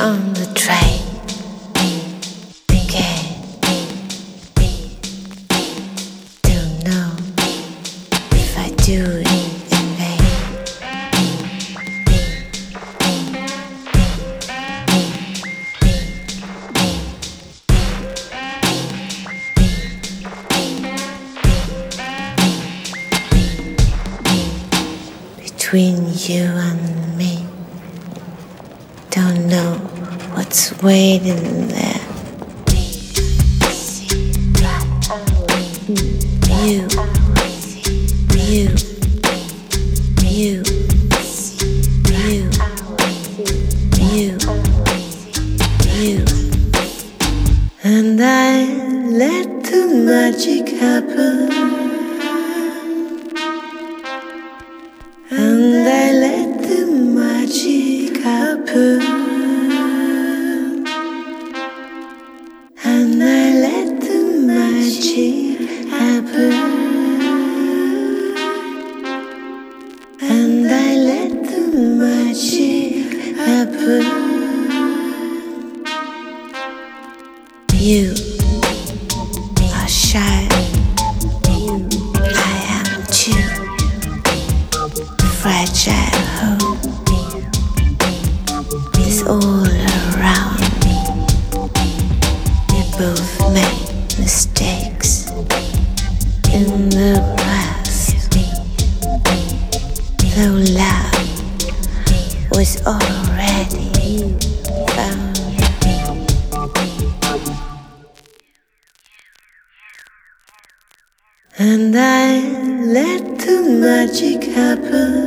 on the train. If I do in vain. Between you and me, don't know what's waiting there. You, you, you, you, you, you, and I let the magic happen. And I let the magic happen. And I let the magic happen. And I let the magic happen. You are shy. I am too fragile is all both made mistakes in the past. Though love was already found. And I let the magic happen.